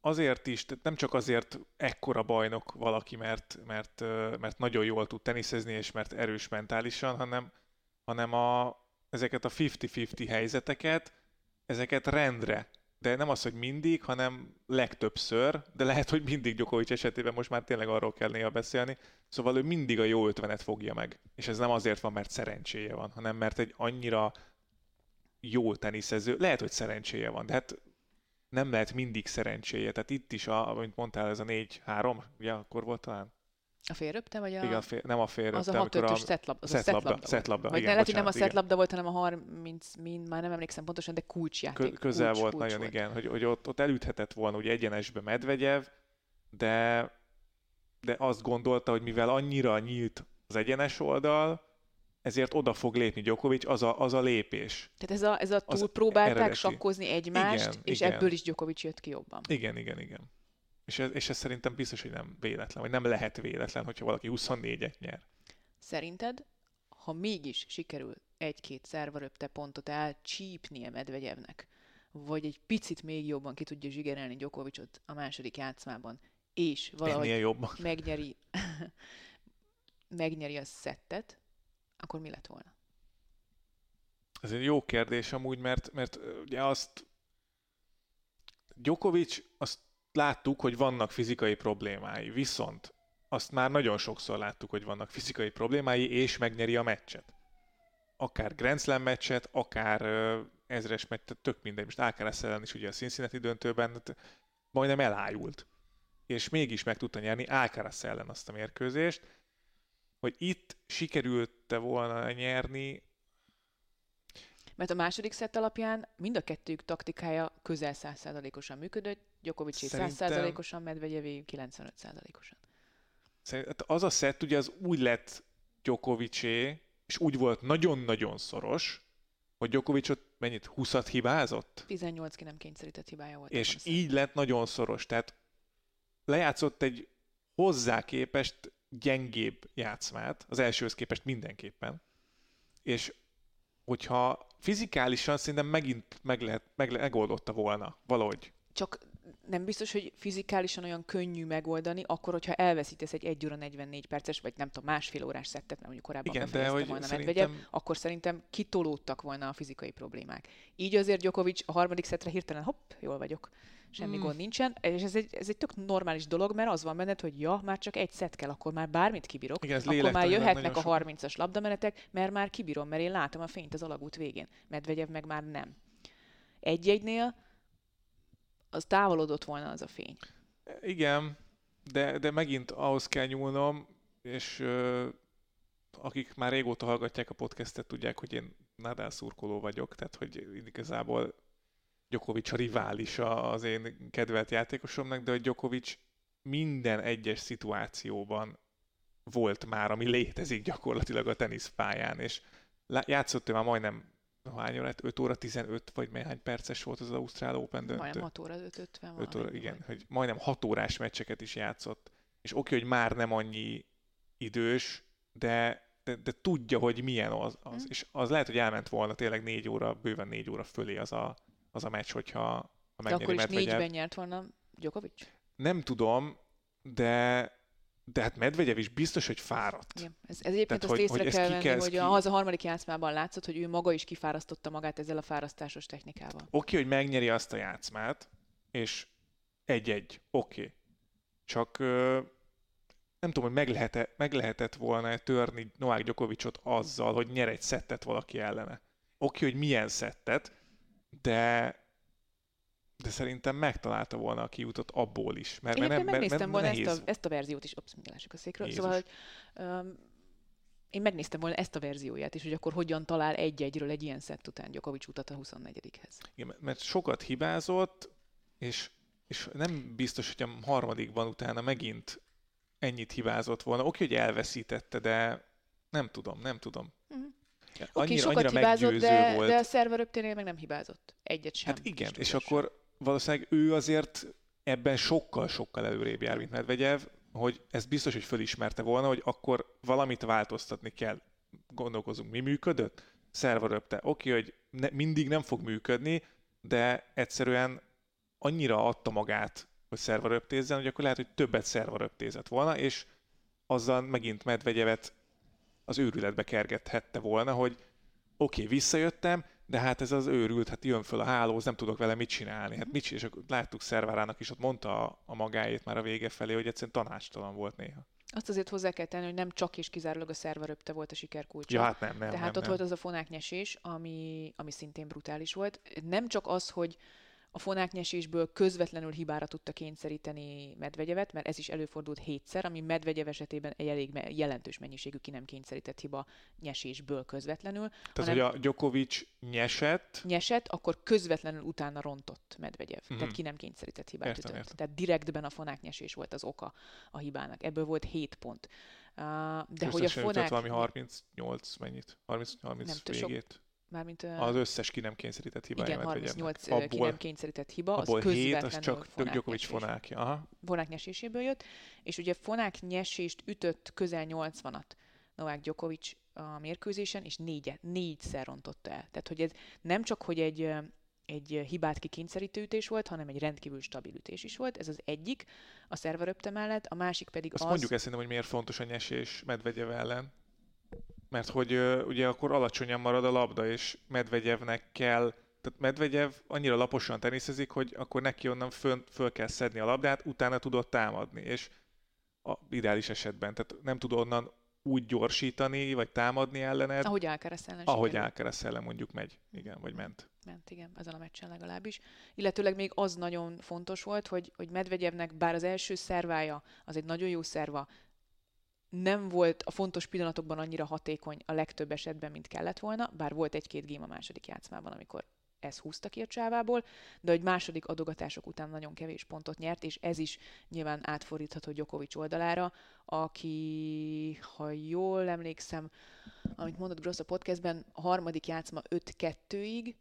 azért is, tehát nem csak azért ekkora bajnok valaki, mert, mert, mert nagyon jól tud teniszezni, és mert erős mentálisan, hanem, hanem a, ezeket a 50-50 helyzeteket, ezeket rendre de nem az, hogy mindig, hanem legtöbbször, de lehet, hogy mindig Djokovic esetében most már tényleg arról kell néha beszélni. Szóval ő mindig a jó ötvenet fogja meg. És ez nem azért van, mert szerencséje van, hanem mert egy annyira jó teniszező, lehet, hogy szerencséje van, de hát nem lehet mindig szerencséje. Tehát itt is, a, amit mondtál, ez a 4-3, ugye akkor volt talán? A félröpte, vagy a... Igen, a fél, nem a félröpte, Az a 6 5 szetlabda. Az szetlabda, a szetlabda, Vagy igen, lehet, hogy nem a szetlabda volt, hanem a 30 min, már nem emlékszem pontosan, de kulcsjáték. Kö, közel kulcs, volt kulcs nagyon, volt. igen, hogy, hogy ott, ott elüthetett volna ugye egyenesbe Medvegyev, de, de azt gondolta, hogy mivel annyira nyílt az egyenes oldal, ezért oda fog lépni Djokovic, az a, az a lépés. Tehát ez a, ez a túlpróbálták sakkozni egymást, igen, és igen. ebből is Djokovic jött ki jobban. Igen, igen, igen. És ez, és ez szerintem biztos, hogy nem véletlen, vagy nem lehet véletlen, hogyha valaki 24-et nyer. Szerinted, ha mégis sikerül egy-két szervaröpte pontot elcsípnie Medvegyevnek, vagy egy picit még jobban ki tudja zsigerelni Gyokovicsot a második játszmában, és valahogy jobban. megnyeri, megnyeri a szettet, akkor mi lett volna? Ez egy jó kérdés amúgy, mert, mert ugye azt Djokovic azt láttuk, hogy vannak fizikai problémái, viszont azt már nagyon sokszor láttuk, hogy vannak fizikai problémái, és megnyeri a meccset. Akár Grand Slam meccset, akár ezres meccset, tök mindegy. Most Alcaraz ellen is ugye a Cincinnati döntőben majdnem elájult. És mégis meg tudta nyerni Alcaraz ellen azt a mérkőzést, hogy itt sikerült-e volna nyerni, mert a második szett alapján mind a kettőjük taktikája közel 100%-osan működött, Djokovic Szerintem... 100%-osan, Medvegyevé 95%-osan. Szerintem hát az a szett ugye az úgy lett Djokovicé, és úgy volt nagyon-nagyon szoros, hogy Djokovic ott mennyit, 20-at hibázott? 18 ki nem kényszerített hibája volt. És így lett nagyon szoros, tehát lejátszott egy hozzá képest gyengébb játszmát, az elsőhöz képest mindenképpen, és hogyha fizikálisan szerintem megint meg lehet, meg, megoldotta volna valahogy. Csak nem biztos, hogy fizikálisan olyan könnyű megoldani, akkor, hogyha elveszítesz egy 1 óra 44 perces, vagy nem tudom, másfél órás szettet, mert mondjuk korábban Igen, de hogy volna szerintem... Medvegyev, akkor szerintem kitolódtak volna a fizikai problémák. Így azért Djokovic a harmadik szetre hirtelen hopp, jól vagyok semmi mm. gond nincsen, és ez egy, ez egy tök normális dolog, mert az van benned, hogy ja, már csak egy szett kell, akkor már bármit kibírok, Igen, akkor már jöhetnek a 30-as labdamenetek, mert már kibírom, mert én látom a fényt az alagút végén. Medvegyev meg már nem. Egy-egynél az távolodott volna az a fény. Igen, de, de megint ahhoz kell nyúlnom, és ö, akik már régóta hallgatják a podcastet, tudják, hogy én Nadal szurkoló vagyok, tehát hogy igazából Djokovic a riválisa az én kedvelt játékosomnak, de hogy Djokovic minden egyes szituációban volt már, ami létezik gyakorlatilag a teniszpályán, és játszott ő már majdnem hány óra, 5 óra 15, vagy néhány perces volt az Ausztrál Open döntő. Majdnem 6 óra 50 5 óra, igen, vagy. hogy majdnem 6 órás meccseket is játszott. És oké, hogy már nem annyi idős, de, de, de tudja, hogy milyen az. az. Mm. És az lehet, hogy elment volna tényleg 4 óra, bőven 4 óra fölé az a, az a meccs, hogyha ha De akkor is Medvegyev. négyben nyert volna Djokovic? Nem tudom, de de hát Medvegyev is biztos, hogy fáradt. Igen. Ez, ez egyébként Tehát, azt hogy, észre hogy kell venni, kell, hogy ki... az a harmadik játszmában látszott, hogy ő maga is kifárasztotta magát ezzel a fárasztásos technikával. Oké, okay, hogy megnyeri azt a játszmát, és egy-egy, oké. Okay. Csak nem tudom, hogy meg, lehet meg lehetett volna törni Novák Gyokovicsot azzal, hogy nyer egy szettet valaki ellene. Oké, okay, hogy milyen szettet, de de szerintem megtalálta volna a kiútot abból is. Mert, Én mert, mert, megnéztem mert, volna ezt a, ezt a verziót is. Ops, a székről. Jézus. Szóval, hogy um, én megnéztem volna ezt a verzióját is, hogy akkor hogyan talál egy-egyről egy ilyen szett után Gyokovics utat a 24-hez. Igen, mert sokat hibázott, és, és nem biztos, hogy a harmadikban utána megint ennyit hibázott volna. Oké, hogy elveszítette, de nem tudom, nem tudom. Mm. Oké, okay, sokat annyira hibázott, de, volt. de a szerveröpténél meg nem hibázott. Egyet sem. Hát igen, és akkor valószínűleg ő azért ebben sokkal-sokkal előrébb jár, mint Medvegyev, hogy ez biztos, hogy fölismerte volna, hogy akkor valamit változtatni kell. Gondolkozunk, mi működött? Szerveröpte. Oké, okay, hogy ne, mindig nem fog működni, de egyszerűen annyira adta magát, hogy szerveröptézzen, hogy akkor lehet, hogy többet szerveröptézett volna, és azzal megint Medvegyevet az őrületbe kergethette volna, hogy oké, okay, visszajöttem, de hát ez az őrült, hát jön föl a hálóz, nem tudok vele mit csinálni. Hát mit csinál, és akkor láttuk Szervárának is, ott mondta a, a magáét már a vége felé, hogy egyszerűen tanácstalan volt néha. Azt azért hozzá kell tenni, hogy nem csak és kizárólag a szerveröpte volt a siker kulcsa. Ja, hát nem, nem, Tehát nem, ott nem. volt az a fonáknyesés, ami, ami szintén brutális volt. Nem csak az, hogy a fonáknyesésből közvetlenül hibára tudta kényszeríteni Medvegyevet, mert ez is előfordult hétszer, ami Medvegyev esetében egy elég jelentős mennyiségű ki nem kényszerített hiba nyesésből közvetlenül. Tehát, hogy a Djokovic nyesett... Nyesett, akkor közvetlenül utána rontott Medvegyev. Mm-hmm. Tehát ki nem kényszerített hibát értem, ütött. Értem. Tehát direktben a fonáknyesés volt az oka a hibának. Ebből volt 7 pont. Uh, de hogy a fonák... valami 38 mennyit? 30, 30 nem, végét? Sok, Mármint, az összes ki nem kényszerített hibája. Igen, 38 abból, ki nem kényszerített hiba, az abból 7, az csak Djokovic fonákja. Aha. Fonák nyeséséből jött, és ugye fonák nyesést ütött közel 80-at Novák Djokovic a mérkőzésen, és négye, négyszer rontotta el. Tehát, hogy ez nem csak, hogy egy, egy hibát kikényszerítő ütés volt, hanem egy rendkívül stabil ütés is volt. Ez az egyik a szerveröpte mellett, a másik pedig Azt az... mondjuk ezt hogy miért fontos a nyesés Medvegyev ellen mert hogy uh, ugye akkor alacsonyan marad a labda, és Medvegyevnek kell, tehát Medvegyev annyira laposan teniszezik, hogy akkor neki onnan föl, föl kell szedni a labdát, utána tudott támadni, és a ideális esetben, tehát nem tud onnan úgy gyorsítani, vagy támadni ellened. Ahogy Alcaraz ellen. Ahogy Alcaraz ellen mondjuk megy, igen, vagy ment. Ment, igen, ezen a meccsen legalábbis. Illetőleg még az nagyon fontos volt, hogy, hogy Medvegyevnek bár az első szervája az egy nagyon jó szerva, nem volt a fontos pillanatokban annyira hatékony a legtöbb esetben, mint kellett volna, bár volt egy-két gém a második játszmában, amikor ez húzta ki a csávából, de hogy második adogatások után nagyon kevés pontot nyert, és ez is nyilván átfordítható Djokovic oldalára, aki, ha jól emlékszem, amit mondott Grossz a podcastben, a harmadik játszma 5-2-ig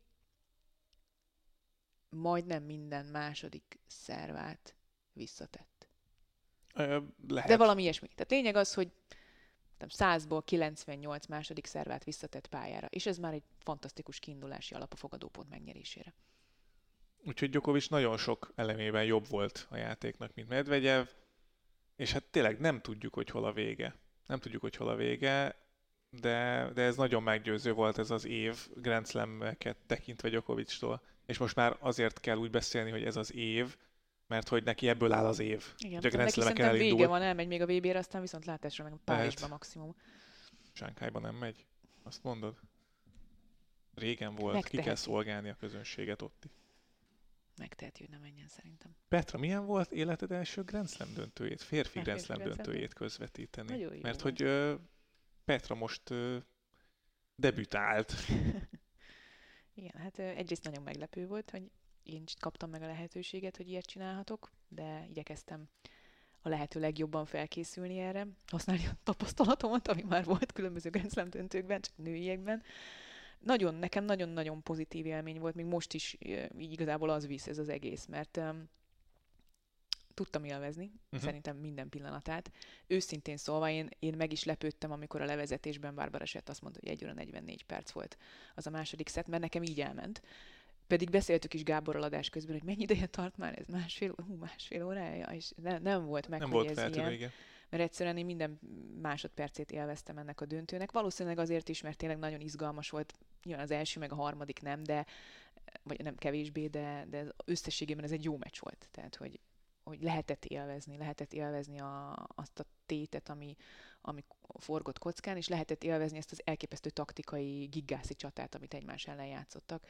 majdnem minden második szervát visszatett. Lehet. De valami ilyesmi. Tehát lényeg az, hogy 100-ból 98 második szervát visszatett pályára, és ez már egy fantasztikus kiindulási alap a fogadópont megnyerésére. Úgyhogy Djokovic nagyon sok elemében jobb volt a játéknak, mint Medvegyev, és hát tényleg nem tudjuk, hogy hol a vége. Nem tudjuk, hogy hol a vége, de, de ez nagyon meggyőző volt ez az év Grand Slam-eket tekintve Djokovic-tól. És most már azért kell úgy beszélni, hogy ez az év, mert hogy neki ebből áll az év. Igen, neki szerintem elindul. vége van, elmegy még a VB-re, aztán viszont látásra meg Párizsba maximum. Sánkhájban nem megy? Azt mondod? Régen volt, Megteheti. ki kell szolgálni a közönséget ott. Megteheti, hogy nem menjen szerintem. Petra, milyen volt életed első Grand Slam döntőjét, férfi Grand Slam döntőjét közvetíteni? Nagyon jó Mert hogy Petra most debütált. Igen, hát uh, egyrészt nagyon meglepő volt, hogy én kaptam meg a lehetőséget, hogy ilyet csinálhatok, de igyekeztem a lehető legjobban felkészülni erre, használni a tapasztalatomat, ami már volt különböző Grand Slam döntőkben, csak nőiekben. Nagyon, nekem nagyon-nagyon pozitív élmény volt, még most is így igazából az visz ez az egész, mert um, tudtam élvezni, uh-huh. szerintem minden pillanatát. Őszintén szólva én, én meg is lepődtem, amikor a levezetésben Barbara Sett azt mondta, hogy 1 óra 44 perc volt az a második szett, mert nekem így elment. Pedig beszéltük is Gáborral adás közben, hogy mennyi ideje tart már ez, másfél, hú, másfél órája, és ne, nem volt meg, nem hogy volt ez ilyen. Igen. Mert egyszerűen én minden másodpercét élveztem ennek a döntőnek. Valószínűleg azért is, mert tényleg nagyon izgalmas volt, nyilván az első, meg a harmadik nem, de vagy nem kevésbé, de, de összességében ez egy jó meccs volt. Tehát, hogy, hogy lehetett élvezni, lehetett élvezni a, azt a tétet, ami, ami forgott kockán, és lehetett élvezni ezt az elképesztő taktikai gigászi csatát, amit egymás ellen játszottak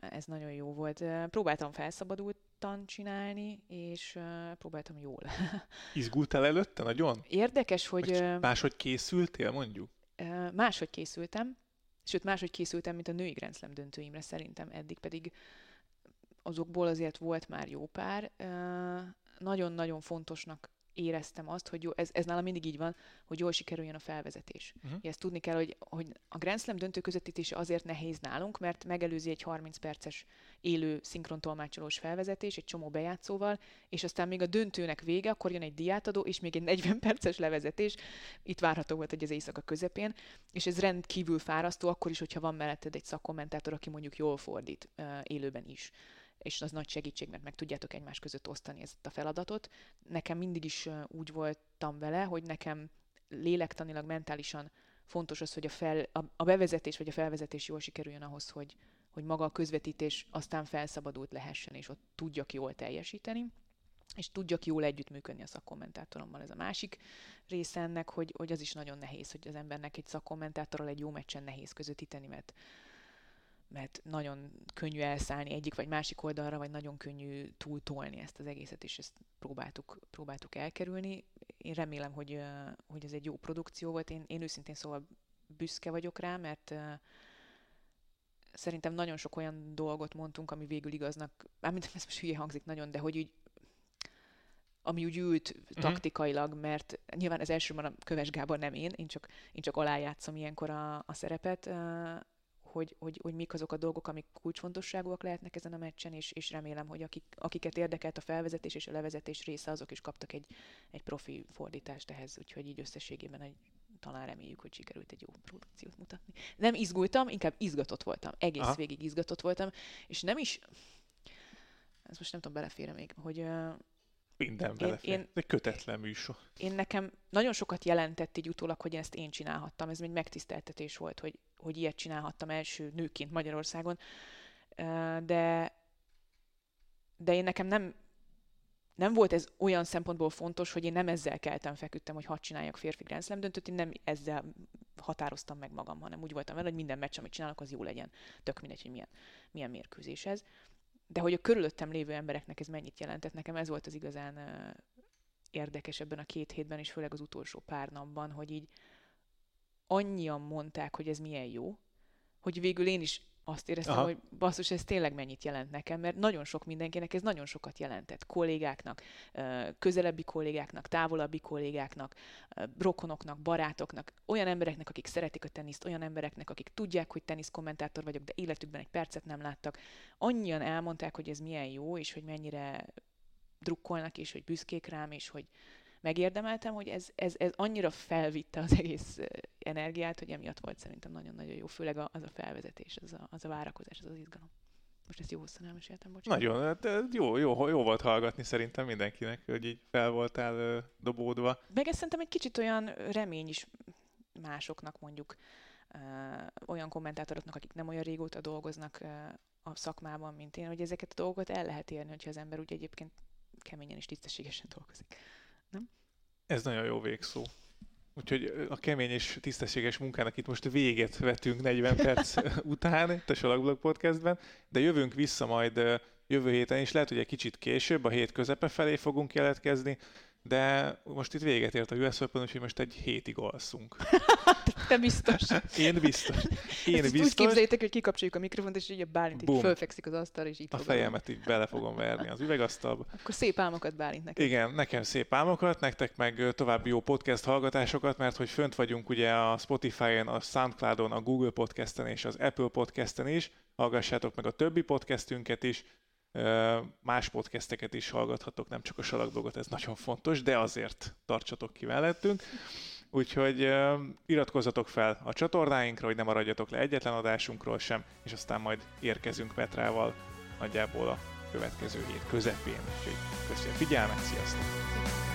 ez nagyon jó volt. Próbáltam felszabadultan csinálni, és próbáltam jól. Izgultál előtte nagyon? Érdekes, hogy... Vagy máshogy készültél, mondjuk? Máshogy készültem, sőt máshogy készültem, mint a női Grand Slam döntőimre szerintem, eddig pedig azokból azért volt már jó pár. Nagyon-nagyon fontosnak éreztem azt, hogy jó, ez, ez nálam mindig így van, hogy jól sikerüljön a felvezetés. Uh-huh. Ezt tudni kell, hogy, hogy a Grand Slam döntő közvetítése azért nehéz nálunk, mert megelőzi egy 30 perces élő szinkrontolmácsolós felvezetés, egy csomó bejátszóval, és aztán még a döntőnek vége, akkor jön egy diátadó, és még egy 40 perces levezetés. Itt várható volt, hogy az éjszaka közepén, és ez rendkívül fárasztó, akkor is, hogyha van melletted egy szakkommentátor, aki mondjuk jól fordít élőben is és az nagy segítség, mert meg tudjátok egymás között osztani ezt a feladatot. Nekem mindig is úgy voltam vele, hogy nekem lélektanilag, mentálisan fontos az, hogy a, fel, a, a bevezetés vagy a felvezetés jól sikerüljön ahhoz, hogy, hogy maga a közvetítés aztán felszabadult lehessen, és ott tudjak jól teljesíteni és tudjak jól együttműködni a szakkommentátorommal. Ez a másik része ennek, hogy, hogy az is nagyon nehéz, hogy az embernek egy szakkommentátorral egy jó meccsen nehéz közvetíteni, mert mert nagyon könnyű elszállni egyik vagy másik oldalra, vagy nagyon könnyű túltolni ezt az egészet, és ezt próbáltuk, próbáltuk elkerülni. Én remélem, hogy, hogy ez egy jó produkció volt. Én, én őszintén szóval büszke vagyok rá, mert szerintem nagyon sok olyan dolgot mondtunk, ami végül igaznak, mármint ez most hülye hangzik nagyon, de hogy úgy ami úgy ült uh-huh. taktikailag, mert nyilván az elsőben a Köves Gábor nem én, én csak, én csak alájátszom ilyenkor a, a szerepet, hogy, hogy, hogy mik azok a dolgok, amik kulcsfontosságúak lehetnek ezen a meccsen, és, és remélem, hogy akik, akiket érdekelt a felvezetés és a levezetés része, azok is kaptak egy, egy profi fordítást ehhez, úgyhogy így összességében egy, talán reméljük, hogy sikerült egy jó produkciót mutatni. Nem izgultam, inkább izgatott voltam. Egész Aha. végig izgatott voltam, és nem is, ezt most nem tudom, belefére még, hogy minden belefér. Én, egy kötetlen műsor. Én nekem nagyon sokat jelentett így utólag, hogy ezt én csinálhattam. Ez egy megtiszteltetés volt, hogy, hogy ilyet csinálhattam első nőként Magyarországon. De, de én nekem nem, nem volt ez olyan szempontból fontos, hogy én nem ezzel keltem, feküdtem, hogy hadd csináljak férfi Grand Slam döntőt, én nem ezzel határoztam meg magam, hanem úgy voltam vele, hogy minden meccs, amit csinálok, az jó legyen. Tök mindegy, hogy milyen, milyen mérkőzés ez de hogy a körülöttem lévő embereknek ez mennyit jelentett, nekem ez volt az igazán érdekes ebben a két hétben, és főleg az utolsó pár napban, hogy így annyian mondták, hogy ez milyen jó, hogy végül én is azt éreztem, Aha. hogy basszus, ez tényleg mennyit jelent nekem, mert nagyon sok mindenkinek ez nagyon sokat jelentett. Kollégáknak, közelebbi kollégáknak, távolabbi kollégáknak, rokonoknak, barátoknak, olyan embereknek, akik szeretik a teniszt, olyan embereknek, akik tudják, hogy teniszkommentátor vagyok, de életükben egy percet nem láttak. Annyian elmondták, hogy ez milyen jó, és hogy mennyire drukkolnak, és hogy büszkék rám, és hogy, megérdemeltem, hogy ez, ez, ez annyira felvitte az egész energiát, hogy emiatt volt szerintem nagyon-nagyon jó, főleg az a felvezetés, az a, az a várakozás, az az izgalom. Most ezt jó hosszan elmeséltem, bocsánat. Nagyon, hát jó, jó, jó volt hallgatni szerintem mindenkinek, hogy így fel voltál dobódva. Meg ez szerintem egy kicsit olyan remény is másoknak mondjuk, olyan kommentátoroknak, akik nem olyan régóta dolgoznak a szakmában, mint én, hogy ezeket a dolgokat el lehet érni, hogyha az ember úgy egyébként keményen és tisztességesen dolgozik. Nem? Ez nagyon jó végszó. Úgyhogy a kemény és tisztességes munkának itt most véget vetünk 40 perc után itt a Salakblog podcastben, de jövünk vissza majd jövő héten is, lehet, hogy egy kicsit később, a hét közepe felé fogunk jelentkezni, de most itt véget ért a US Open, úgyhogy most egy hétig alszunk. Te biztos. Én biztos. Én Ezt biztos. Úgy képzeljétek, hogy kikapcsoljuk a mikrofont, és így a Bálint így fölfekszik az asztal, és itt A fejemet így bele fogom verni az üvegasztalba. Akkor szép álmokat Bálint neked. Igen, nekem szép álmokat, nektek meg további jó podcast hallgatásokat, mert hogy fönt vagyunk ugye a Spotify-on, a Soundcloud-on, a Google Podcast-en és az Apple Podcast-en is. Hallgassátok meg a többi podcastünket is más podcasteket is hallgathatok, nem csak a salakdogot, ez nagyon fontos, de azért tartsatok ki mellettünk. Úgyhogy iratkozzatok fel a csatornáinkra, hogy ne maradjatok le egyetlen adásunkról sem, és aztán majd érkezünk Petrával nagyjából a következő hét közepén. Úgyhogy a figyelmet, sziasztok!